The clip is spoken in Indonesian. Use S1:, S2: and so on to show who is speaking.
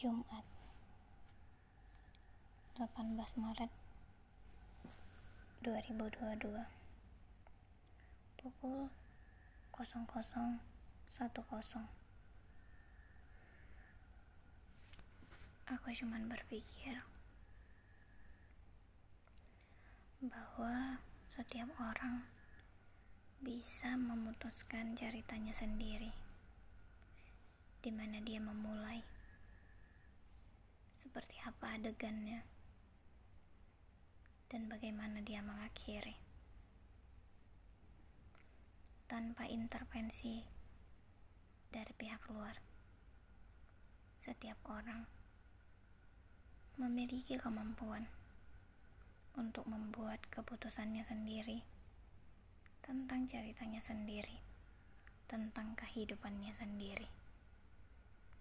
S1: Jumat 18 Maret 2022 pukul 00.10 aku cuman berpikir bahwa setiap orang bisa memutuskan ceritanya sendiri. Di mana dia memulai seperti apa adegannya dan bagaimana dia mengakhiri tanpa intervensi dari pihak luar setiap orang memiliki kemampuan untuk membuat keputusannya sendiri tentang ceritanya sendiri, tentang kehidupannya sendiri.